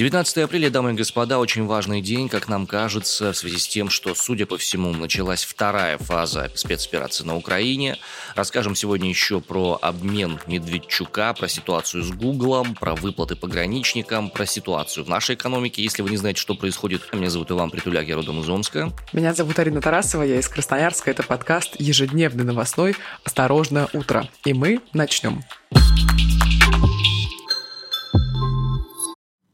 19 апреля, дамы и господа, очень важный день, как нам кажется, в связи с тем, что, судя по всему, началась вторая фаза спецоперации на Украине. Расскажем сегодня еще про обмен Медведчука, про ситуацию с Гуглом, про выплаты пограничникам, про ситуацию в нашей экономике. Если вы не знаете, что происходит, меня зовут Иван Притуляк, я родом из Омска. Меня зовут Арина Тарасова, я из Красноярска. Это подкаст ежедневный новостной «Осторожно, утро». И мы начнем.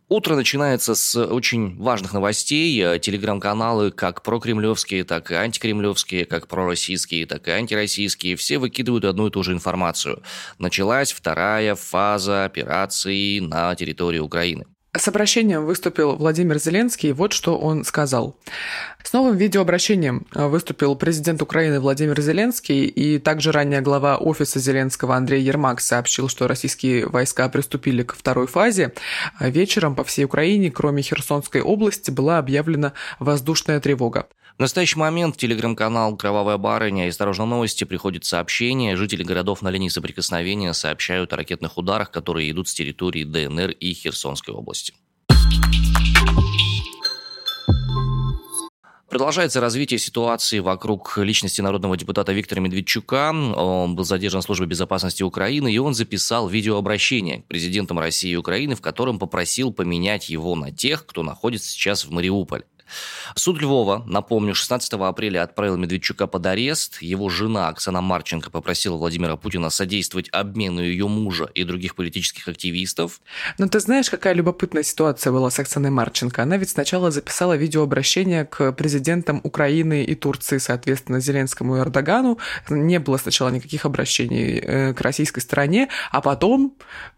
Утро начинается с очень важных новостей. Э, телеграм-каналы, как прокремлевские, так и антикремлевские, как пророссийские, так и антироссийские, все выкидывают одну и ту же информацию. Началась вторая фаза операции на территории Украины. С обращением выступил Владимир Зеленский, вот что он сказал. С новым видеообращением выступил президент Украины Владимир Зеленский, и также ранее глава офиса Зеленского Андрей Ермак сообщил, что российские войска приступили к второй фазе. Вечером по всей Украине, кроме Херсонской области, была объявлена воздушная тревога. В настоящий момент в телеграм-канал «Кровавая барыня» и «Осторожно новости» приходит сообщение. Жители городов на линии соприкосновения сообщают о ракетных ударах, которые идут с территории ДНР и Херсонской области. Продолжается развитие ситуации вокруг личности народного депутата Виктора Медведчука. Он был задержан службой безопасности Украины, и он записал видеообращение к президентам России и Украины, в котором попросил поменять его на тех, кто находится сейчас в Мариуполе. Суд Львова, напомню, 16 апреля отправил Медведчука под арест. Его жена Оксана Марченко попросила Владимира Путина содействовать обмену ее мужа и других политических активистов. Но ты знаешь, какая любопытная ситуация была с Оксаной Марченко? Она ведь сначала записала видеообращение к президентам Украины и Турции, соответственно, Зеленскому и Эрдогану. Не было сначала никаких обращений э, к российской стороне, а потом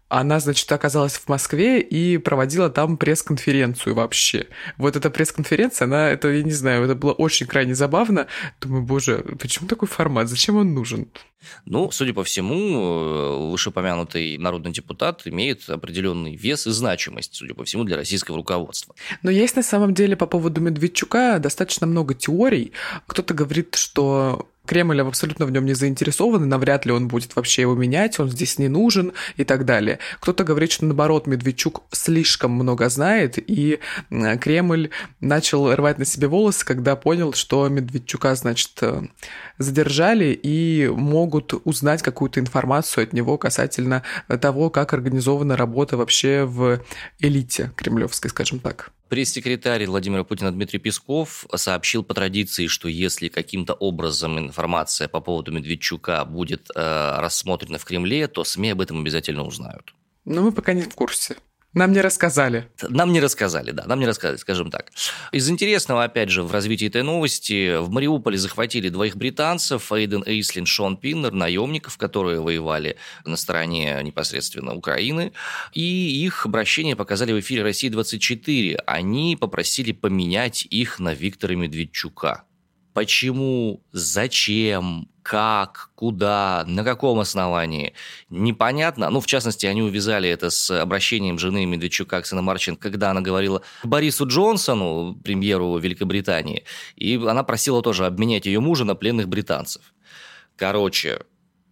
она, значит, оказалась в Москве и проводила там пресс-конференцию вообще. Вот эта пресс-конференция, она, это, я не знаю, это было очень крайне забавно. Думаю, боже, почему такой формат? Зачем он нужен? Ну, судя по всему, э, вышеупомянутый народный депутат имеет определенный вес и значимость, судя по всему, для российского руководства. Но есть на самом деле по поводу Медведчука достаточно много теорий. Кто-то говорит, что Кремль абсолютно в нем не заинтересован, и навряд ли он будет вообще его менять, он здесь не нужен и так далее. Кто-то говорит, что наоборот, Медведчук слишком много знает, и Кремль начал рвать на себе волосы, когда понял, что Медведчука, значит, э, задержали и могут узнать какую-то информацию от него касательно того, как организована работа вообще в элите кремлевской, скажем так. Пресс-секретарь Владимира Путина Дмитрий Песков сообщил по традиции, что если каким-то образом информация по поводу Медведчука будет э, рассмотрена в Кремле, то СМИ об этом обязательно узнают. Но мы пока не в курсе. Нам не рассказали. Нам не рассказали, да, нам не рассказали, скажем так. Из интересного, опять же, в развитии этой новости, в Мариуполе захватили двоих британцев, Эйден Эйслин, Шон Пиннер, наемников, которые воевали на стороне непосредственно Украины, и их обращение показали в эфире «России-24». Они попросили поменять их на Виктора Медведчука. Почему, зачем, как, куда, на каком основании, непонятно. Ну, в частности, они увязали это с обращением жены Медведчука Оксаны Марченко, когда она говорила Борису Джонсону, премьеру Великобритании, и она просила тоже обменять ее мужа на пленных британцев. Короче,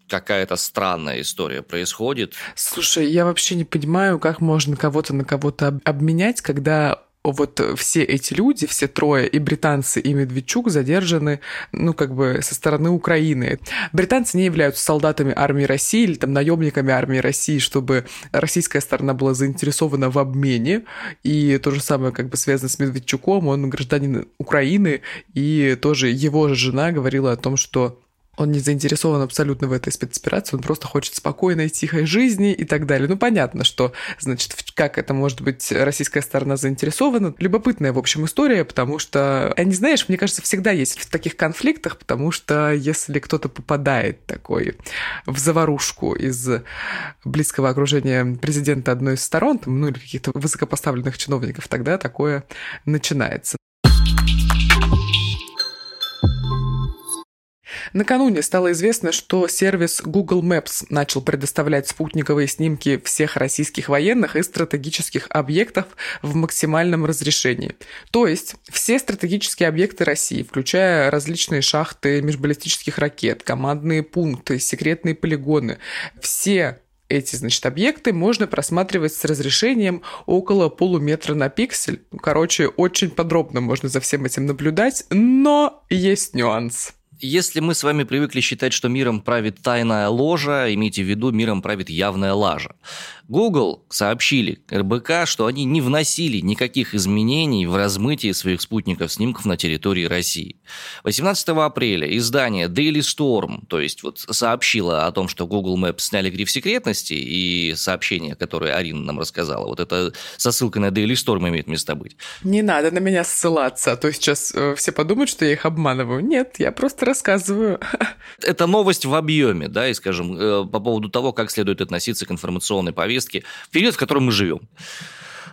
какая-то странная история происходит. Слушай, я вообще не понимаю, как можно кого-то на кого-то обменять, когда вот все эти люди, все трое, и британцы, и Медведчук задержаны, ну, как бы со стороны Украины. Британцы не являются солдатами армии России или там наемниками армии России, чтобы российская сторона была заинтересована в обмене. И то же самое как бы связано с Медведчуком, он гражданин Украины, и тоже его же жена говорила о том, что он не заинтересован абсолютно в этой спецоперации, он просто хочет спокойной, тихой жизни и так далее. Ну, понятно, что, значит, как это может быть российская сторона заинтересована. Любопытная, в общем, история, потому что, а не знаешь, мне кажется, всегда есть в таких конфликтах, потому что если кто-то попадает такой в заварушку из близкого окружения президента одной из сторон, там, ну, или каких-то высокопоставленных чиновников, тогда такое начинается. Накануне стало известно, что сервис Google Maps начал предоставлять спутниковые снимки всех российских военных и стратегических объектов в максимальном разрешении. То есть все стратегические объекты России, включая различные шахты межбаллистических ракет, командные пункты, секретные полигоны, все эти, значит, объекты можно просматривать с разрешением около полуметра на пиксель. Короче, очень подробно можно за всем этим наблюдать, но есть нюанс. Если мы с вами привыкли считать, что миром правит тайная ложа, имейте в виду, миром правит явная лажа. Google сообщили РБК, что они не вносили никаких изменений в размытие своих спутников снимков на территории России. 18 апреля издание Daily Storm, то есть вот сообщило о том, что Google Maps сняли гриф секретности, и сообщение, которое Арина нам рассказала, вот это со ссылкой на Daily Storm имеет место быть. Не надо на меня ссылаться, а то сейчас э, все подумают, что я их обманываю. Нет, я просто рассказываю. Это новость в объеме, да, и, скажем, э, по поводу того, как следует относиться к информационной повестке в период, в котором мы живем.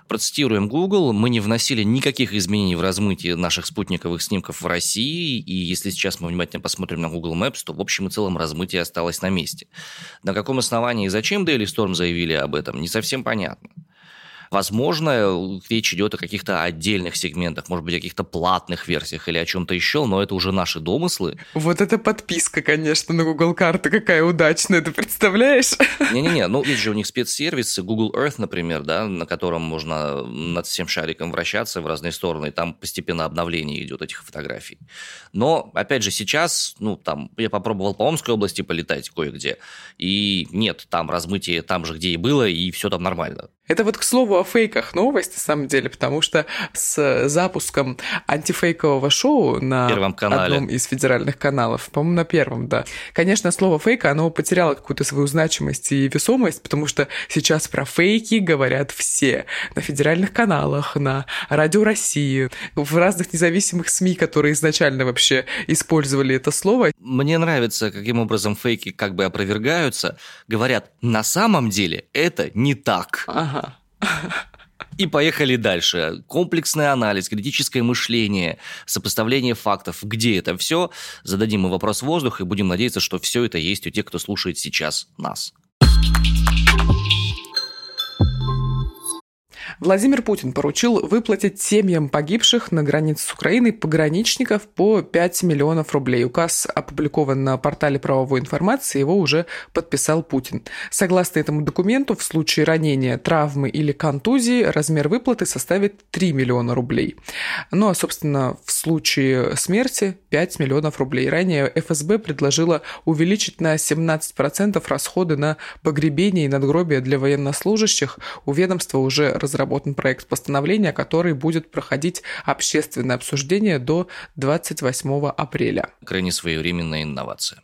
Процитируем Google, мы не вносили никаких изменений в размытие наших спутниковых снимков в России, и если сейчас мы внимательно посмотрим на Google Maps, то в общем и целом размытие осталось на месте. На каком основании и зачем Daily Storm заявили об этом, не совсем понятно. Возможно, речь идет о каких-то отдельных сегментах, может быть, о каких-то платных версиях или о чем-то еще, но это уже наши домыслы. Вот эта подписка, конечно, на Google карты, какая удачная, ты представляешь? Не-не-не, ну есть же у них спецсервисы, Google Earth, например, да, на котором можно над всем шариком вращаться в разные стороны, и там постепенно обновление идет этих фотографий. Но, опять же, сейчас, ну, там, я попробовал по Омской области полетать кое-где, и нет, там размытие там же, где и было, и все там нормально. Это вот, к слову, о фейках новость, на самом деле, потому что с запуском антифейкового шоу на первом канале. одном из федеральных каналов, по-моему, на первом, да. Конечно, слово фейка, оно потеряло какую-то свою значимость и весомость, потому что сейчас про фейки говорят все. На федеральных каналах, на Радио России, в разных независимых СМИ, которые изначально вообще использовали это слово. Мне нравится, каким образом фейки как бы опровергаются. Говорят, на самом деле это не так. Ага. И поехали дальше. Комплексный анализ, критическое мышление, сопоставление фактов. Где это все? Зададим мы вопрос в воздух и будем надеяться, что все это есть у тех, кто слушает сейчас нас. Владимир Путин поручил выплатить семьям погибших на границе с Украиной пограничников по 5 миллионов рублей. Указ опубликован на портале правовой информации, его уже подписал Путин. Согласно этому документу, в случае ранения, травмы или контузии размер выплаты составит 3 миллиона рублей. Ну а, собственно, в случае смерти 5 миллионов рублей. Ранее ФСБ предложила увеличить на 17% расходы на погребение и надгробие для военнослужащих. У ведомства уже разработали разработан проект постановления, который будет проходить общественное обсуждение до 28 апреля. Крайне своевременная инновация.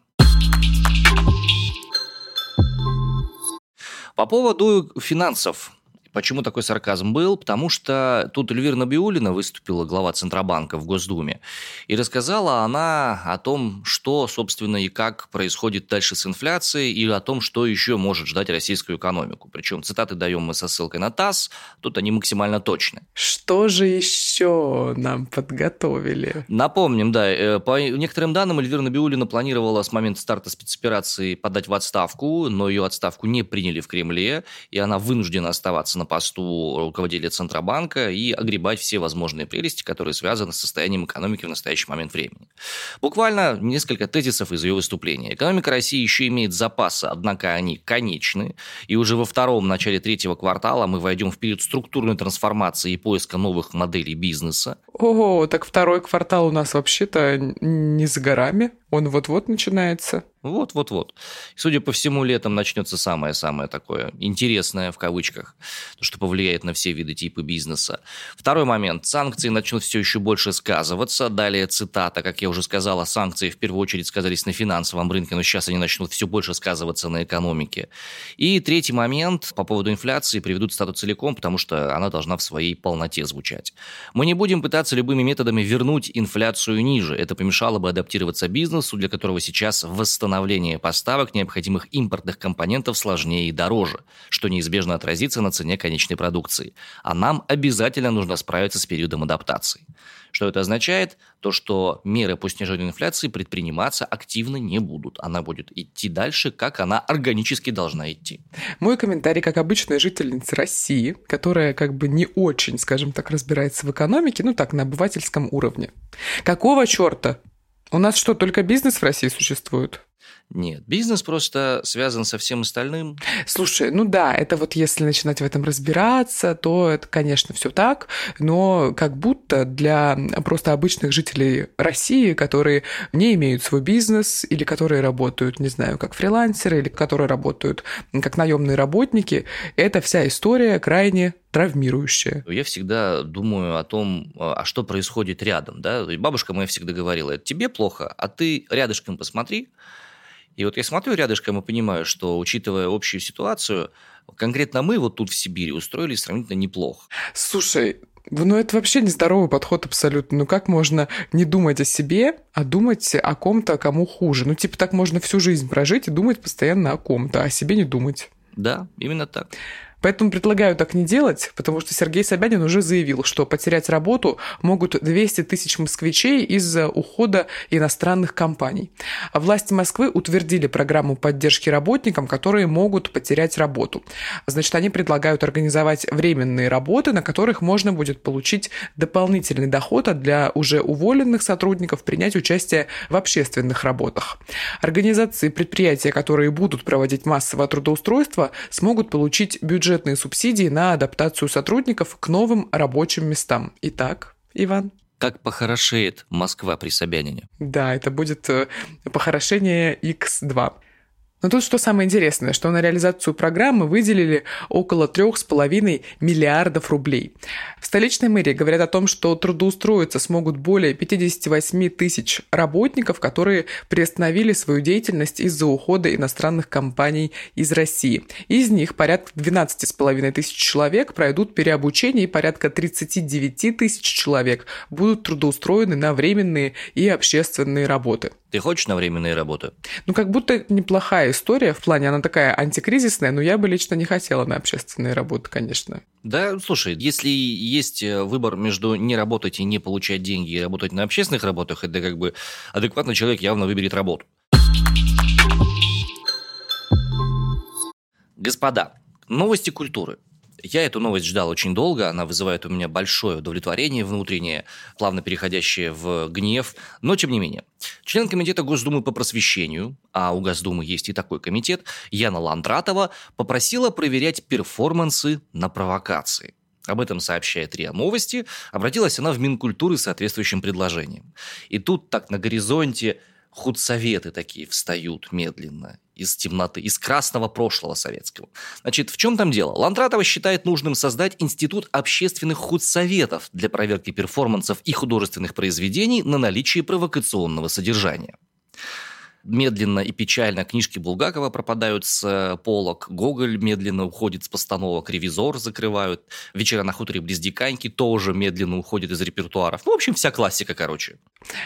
По поводу финансов. Почему такой сарказм был? Потому что тут Эльвира Набиулина выступила, глава Центробанка в Госдуме, и рассказала она о том, что, собственно, и как происходит дальше с инфляцией, и о том, что еще может ждать российскую экономику. Причем цитаты даем мы со ссылкой на ТАСС, тут они максимально точны. Что же еще нам подготовили? Напомним, да, э, по некоторым данным Эльвира Набиулина планировала с момента старта спецоперации подать в отставку, но ее отставку не приняли в Кремле, и она вынуждена оставаться на посту руководителя Центробанка и огребать все возможные прелести, которые связаны с состоянием экономики в настоящий момент времени. Буквально несколько тезисов из ее выступления. Экономика России еще имеет запасы, однако они конечны, и уже во втором начале третьего квартала мы войдем в период структурной трансформации и поиска новых моделей бизнеса. Ого, так второй квартал у нас вообще-то не за горами. Он вот-вот начинается. Вот-вот-вот. Судя по всему, летом начнется самое-самое такое интересное в кавычках, то, что повлияет на все виды типа бизнеса. Второй момент. Санкции начнут все еще больше сказываться. Далее цитата, как я уже сказала, санкции в первую очередь сказались на финансовом рынке, но сейчас они начнут все больше сказываться на экономике. И третий момент по поводу инфляции приведут стату целиком, потому что она должна в своей полноте звучать. Мы не будем пытаться любыми методами вернуть инфляцию ниже. Это помешало бы адаптироваться бизнесу, для которого сейчас восстановление поставок необходимых импортных компонентов сложнее и дороже, что неизбежно отразится на цене конечной продукции. А нам обязательно нужно справиться с периодом адаптации. Что это означает? То, что меры по снижению инфляции предприниматься активно не будут. Она будет идти дальше, как она органически должна идти. Мой комментарий, как обычная жительница России, которая как бы не очень, скажем так, разбирается в экономике, ну так, на обывательском уровне. Какого черта у нас что, только бизнес в России существует? Нет, бизнес просто связан со всем остальным. Слушай, ну да, это вот если начинать в этом разбираться, то это, конечно, все так, но как будто для просто обычных жителей России, которые не имеют свой бизнес или которые работают, не знаю, как фрилансеры или которые работают как наемные работники, эта вся история крайне травмирующая. Я всегда думаю о том, а что происходит рядом. Да? Бабушка моя всегда говорила, это тебе плохо, а ты рядышком посмотри, и вот я смотрю рядышком и понимаю, что, учитывая общую ситуацию, конкретно мы вот тут в Сибири устроились сравнительно неплохо. Слушай, ну, это вообще нездоровый подход абсолютно. Ну, как можно не думать о себе, а думать о ком-то, кому хуже? Ну, типа, так можно всю жизнь прожить и думать постоянно о ком-то, а о себе не думать. Да, именно так. Поэтому предлагаю так не делать, потому что Сергей Собянин уже заявил, что потерять работу могут 200 тысяч москвичей из-за ухода иностранных компаний. Власти Москвы утвердили программу поддержки работникам, которые могут потерять работу. Значит, они предлагают организовать временные работы, на которых можно будет получить дополнительный доход, а для уже уволенных сотрудников принять участие в общественных работах. Организации предприятия, которые будут проводить массовое трудоустройство, смогут получить бюджет бюджетные субсидии на адаптацию сотрудников к новым рабочим местам. Итак, Иван. Как похорошеет Москва при Собянине. Да, это будет э, похорошение X2. Но тут что самое интересное, что на реализацию программы выделили около 3,5 миллиардов рублей. В столичной мэрии говорят о том, что трудоустроиться смогут более 58 тысяч работников, которые приостановили свою деятельность из-за ухода иностранных компаний из России. Из них порядка 12,5 тысяч человек пройдут переобучение и порядка 39 тысяч человек будут трудоустроены на временные и общественные работы. Ты хочешь на временные работы? Ну, как будто неплохая история в плане, она такая антикризисная, но я бы лично не хотела на общественные работы, конечно. Да, слушай, если есть э, выбор между не работать и не получать деньги и работать на общественных работах, это как бы адекватный человек явно выберет работу. Господа, новости культуры – я эту новость ждал очень долго, она вызывает у меня большое удовлетворение внутреннее, плавно переходящее в гнев, но тем не менее. Член комитета Госдумы по просвещению, а у Госдумы есть и такой комитет, Яна Ландратова, попросила проверять перформансы на провокации. Об этом сообщает РИА Новости. Обратилась она в Минкультуры с соответствующим предложением. И тут так на горизонте худсоветы такие встают медленно из темноты, из красного прошлого советского. Значит, в чем там дело? Ландратова считает нужным создать институт общественных худсоветов для проверки перформансов и художественных произведений на наличие провокационного содержания медленно и печально книжки Булгакова пропадают с э, полок, Гоголь медленно уходит с постановок, Ревизор закрывают, Вечера на хуторе близ Диканьки тоже медленно уходит из репертуаров. Ну, в общем, вся классика, короче.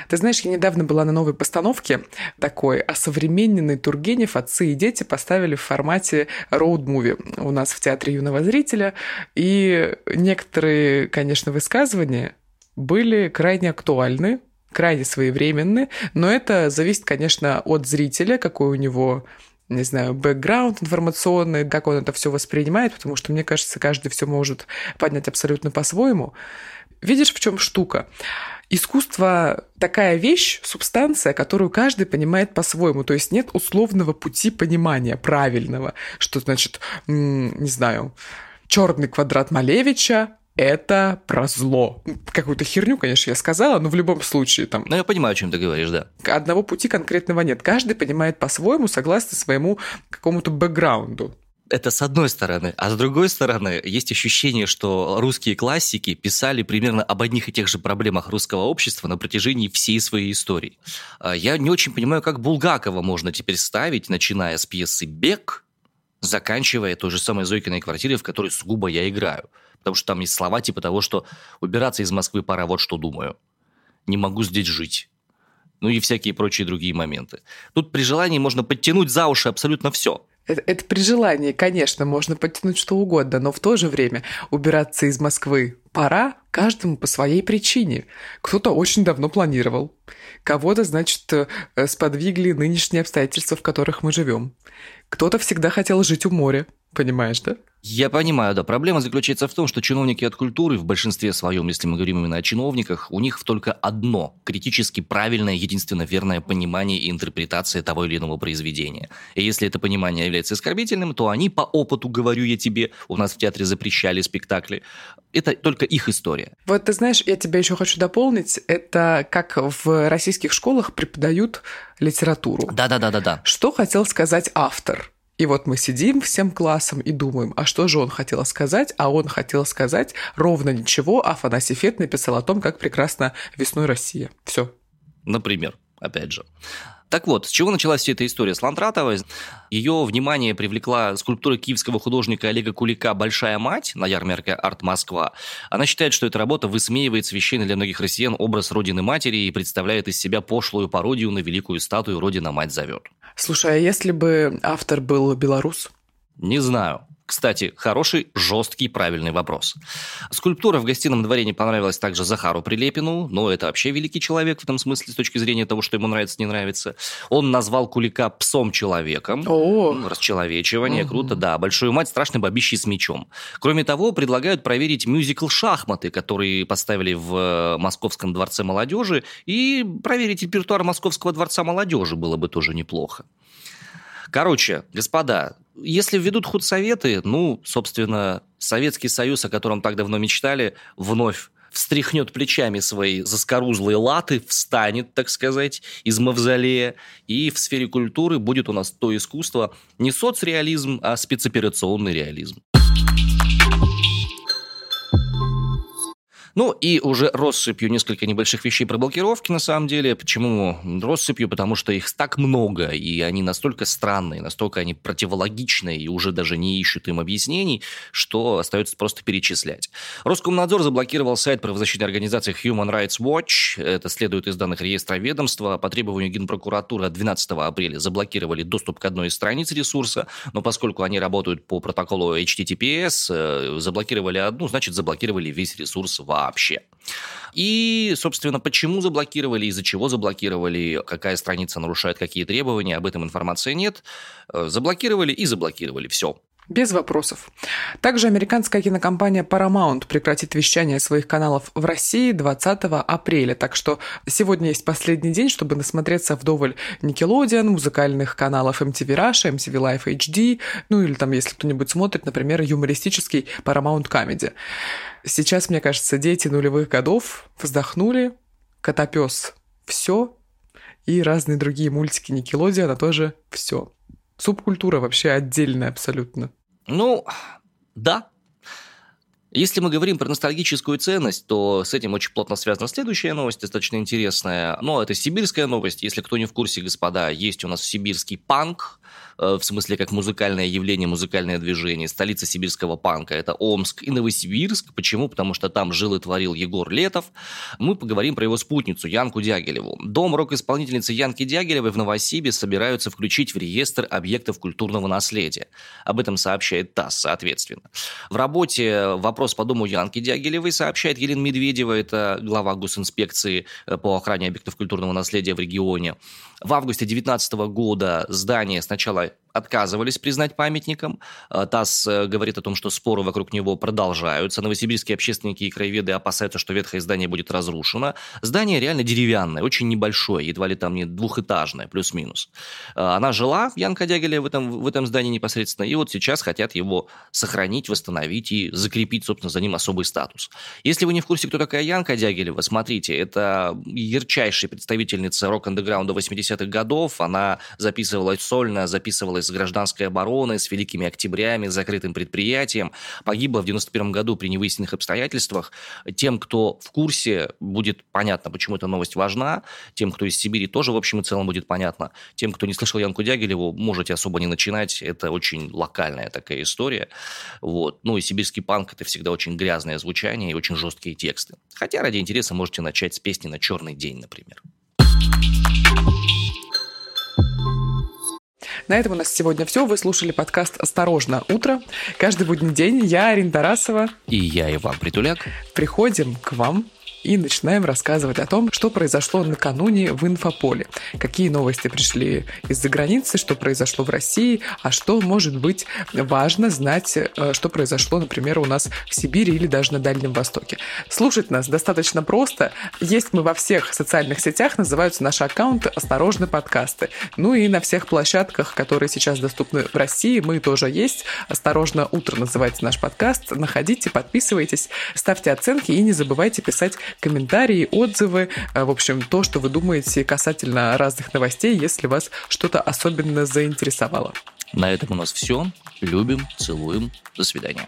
Ты знаешь, я недавно была на новой постановке такой, а современный Тургенев «Отцы и дети» поставили в формате роуд-муви у нас в Театре юного зрителя, и некоторые, конечно, высказывания были крайне актуальны, крайне своевременны, но это зависит, конечно, от зрителя, какой у него не знаю, бэкграунд информационный, как он это все воспринимает, потому что, мне кажется, каждый все может поднять абсолютно по-своему. Видишь, в чем штука? Искусство такая вещь, субстанция, которую каждый понимает по-своему. То есть нет условного пути понимания правильного, что значит, не знаю, черный квадрат Малевича это про зло. Какую-то херню, конечно, я сказала, но в любом случае там... Ну, я понимаю, о чем ты говоришь, да. Одного пути конкретного нет. Каждый понимает по-своему, согласно своему какому-то бэкграунду. Это с одной стороны. А с другой стороны, есть ощущение, что русские классики писали примерно об одних и тех же проблемах русского общества на протяжении всей своей истории. А я не очень понимаю, как Булгакова можно теперь ставить, начиная с пьесы «Бег», заканчивая той же самой Зойкиной квартирой, в которой сугубо я играю – Потому что там есть слова типа того, что убираться из Москвы пора, вот что думаю. Не могу здесь жить. Ну и всякие прочие другие моменты. Тут при желании можно подтянуть за уши абсолютно все. Это, это при желании, конечно, можно подтянуть что угодно, но в то же время убираться из Москвы пора каждому по своей причине. Кто-то очень давно планировал, кого-то, значит, э, сподвигли нынешние обстоятельства, в которых мы живем. Кто-то всегда хотел жить у моря, Понимаешь, да? Я понимаю, да. Проблема заключается в том, что чиновники от культуры в большинстве своем, если мы говорим именно о чиновниках, у них только одно критически правильное, единственно верное понимание и интерпретация того или иного произведения. И если это понимание является оскорбительным, то они по опыту, говорю я тебе, у нас в театре запрещали спектакли, это только их история. Вот ты знаешь, я тебя еще хочу дополнить, это как в российских школах преподают литературу. Да-да-да-да-да. Что хотел сказать автор? И вот мы сидим всем классом и думаем, а что же он хотел сказать? А он хотел сказать ровно ничего, а Афанасий Фет написал о том, как прекрасно весной Россия. Все. Например, опять же. Так вот, с чего началась вся эта история с Лантратовой? Ее внимание привлекла скульптура киевского художника Олега Кулика «Большая мать» на ярмарке «Арт Москва». Она считает, что эта работа высмеивает священный для многих россиян образ Родины-Матери и представляет из себя пошлую пародию на великую статую «Родина-мать зовет». Слушай, а если бы автор был белорус? Не знаю. Кстати, хороший, жесткий, правильный вопрос. Скульптура в гостином дворе не понравилась также Захару Прилепину, но это вообще великий человек в этом смысле с точки зрения того, что ему нравится, не нравится. Он назвал Кулика псом-человеком. О, расчеловечивание, Угу. круто, да. Большую мать страшной бабищей с мечом. Кроме того, предлагают проверить мюзикл «Шахматы», который поставили в э, Московском дворце молодежи, и проверить репертуар Московского дворца молодежи было бы тоже неплохо. Короче, господа, если введут худсоветы, ну, собственно, Советский Союз, о котором так давно мечтали, вновь встряхнет плечами свои заскорузлые латы, встанет, так сказать, из мавзолея, и в сфере культуры будет у нас то искусство, не соцреализм, а спецоперационный реализм. Ну и уже россыпью несколько небольших вещей про блокировки на самом деле. Почему россыпью? Потому что их так много, и они настолько странные, настолько они противологичные, и уже даже не ищут им объяснений, что остается просто перечислять. Роскомнадзор заблокировал сайт правозащитной организации Human Rights Watch. Это следует из данных реестра ведомства. По требованию Генпрокуратуры от 12 апреля заблокировали доступ к одной из страниц ресурса, но поскольку они работают по протоколу HTTPS, э, заблокировали одну, значит заблокировали весь ресурс вообще. И, собственно, почему заблокировали, из-за чего заблокировали, какая страница нарушает какие требования, об этом информации нет. Э, Заблокировали и заблокировали. Все. Без вопросов. Также американская кинокомпания Paramount прекратит вещание своих каналов в России 20 апреля. Так что сегодня есть последний день, чтобы насмотреться вдоволь Nickelodeon, музыкальных каналов MTV Russia, MTV Life HD, ну или там, если кто-нибудь смотрит, например, юмористический Paramount Comedy. Сейчас, мне кажется, дети нулевых годов вздохнули, Котопес все, и разные другие мультики Nickelodeon тоже все. Субкультура вообще отдельная абсолютно. Ну, да. Если мы говорим про ностальгическую ценность, то с этим очень плотно связана следующая новость, достаточно интересная. Но это сибирская новость. Если кто не в курсе, господа, есть у нас сибирский панк, э, в смысле как музыкальное явление, музыкальное движение. Столица сибирского панка – это Омск и Новосибирск. Почему? Потому что там жил и творил Егор Летов. Мы поговорим про его спутницу Янку Дягилеву. Дом рок-исполнительницы Янки Дягилевой в Новосибе собираются включить в реестр объектов культурного наследия. Об этом сообщает ТАСС, соответственно. В работе «Вопрос по дому Янки Дягилевой» сообщает Елена Медведева, это глава госинспекции э, по охране объектов культурного наследия в регионе. В августе 2019 года здание сначала отказывались признать памятником. Э, ТАСС э, говорит о том, что споры вокруг него продолжаются. Новосибирские общественники и краеведы опасаются, что ветхое здание будет разрушено. Здание реально деревянное, очень небольшое, едва ли там не двухэтажное, плюс-минус. Э, Она жила, Янка Дягилева, в этом, в этом здании непосредственно, и вот сейчас хотят его сохранить, восстановить и закрепить, собственно, за ним особый статус. Если вы не в курсе, кто такая Янка Дягилева, смотрите, это ярчайшая представительница рок-андеграунда 80-х годов. Она записывалась сольно, записывалась с гражданской обороны, с Великими Октябрями, с закрытым предприятием. Погибла в 91 году при невыясненных обстоятельствах. Тем, кто в курсе, будет понятно, почему эта новость важна. Тем, кто из Сибири, тоже, в общем и целом, будет понятно. Тем, кто не слышал Янку Дягилеву, можете особо не начинать. Это очень локальная такая история. Вот. Ну и сибирский панк – это всегда очень грязное звучание и очень жесткие тексты. Хотя ради интереса можете начать с песни «На черный день», например. На этом у нас сегодня все. Вы слушали подкаст «Осторожно, утро». Каждый будний день я, Арина Тарасова. И я, Иван Притуляк. Приходим к вам и начинаем рассказывать о том, что произошло накануне в инфополе. Какие новости пришли из-за границы, что произошло в России, а что, может быть, важно знать, э, что произошло, например, у нас в Сибири или даже на Дальнем Востоке. Слушать нас достаточно просто. Есть мы во всех социальных сетях, называются наши аккаунты «Осторожно, подкасты». Ну и на всех площадках, которые сейчас доступны в России, мы тоже есть. «Осторожно, утро» называется наш подкаст. Находите, подписывайтесь, ставьте оценки и не забывайте писать комментарии, отзывы, э, в общем, то, что вы думаете касательно разных новостей, если вас что-то особенно заинтересовало. На этом у нас все. Любим, целуем. До свидания.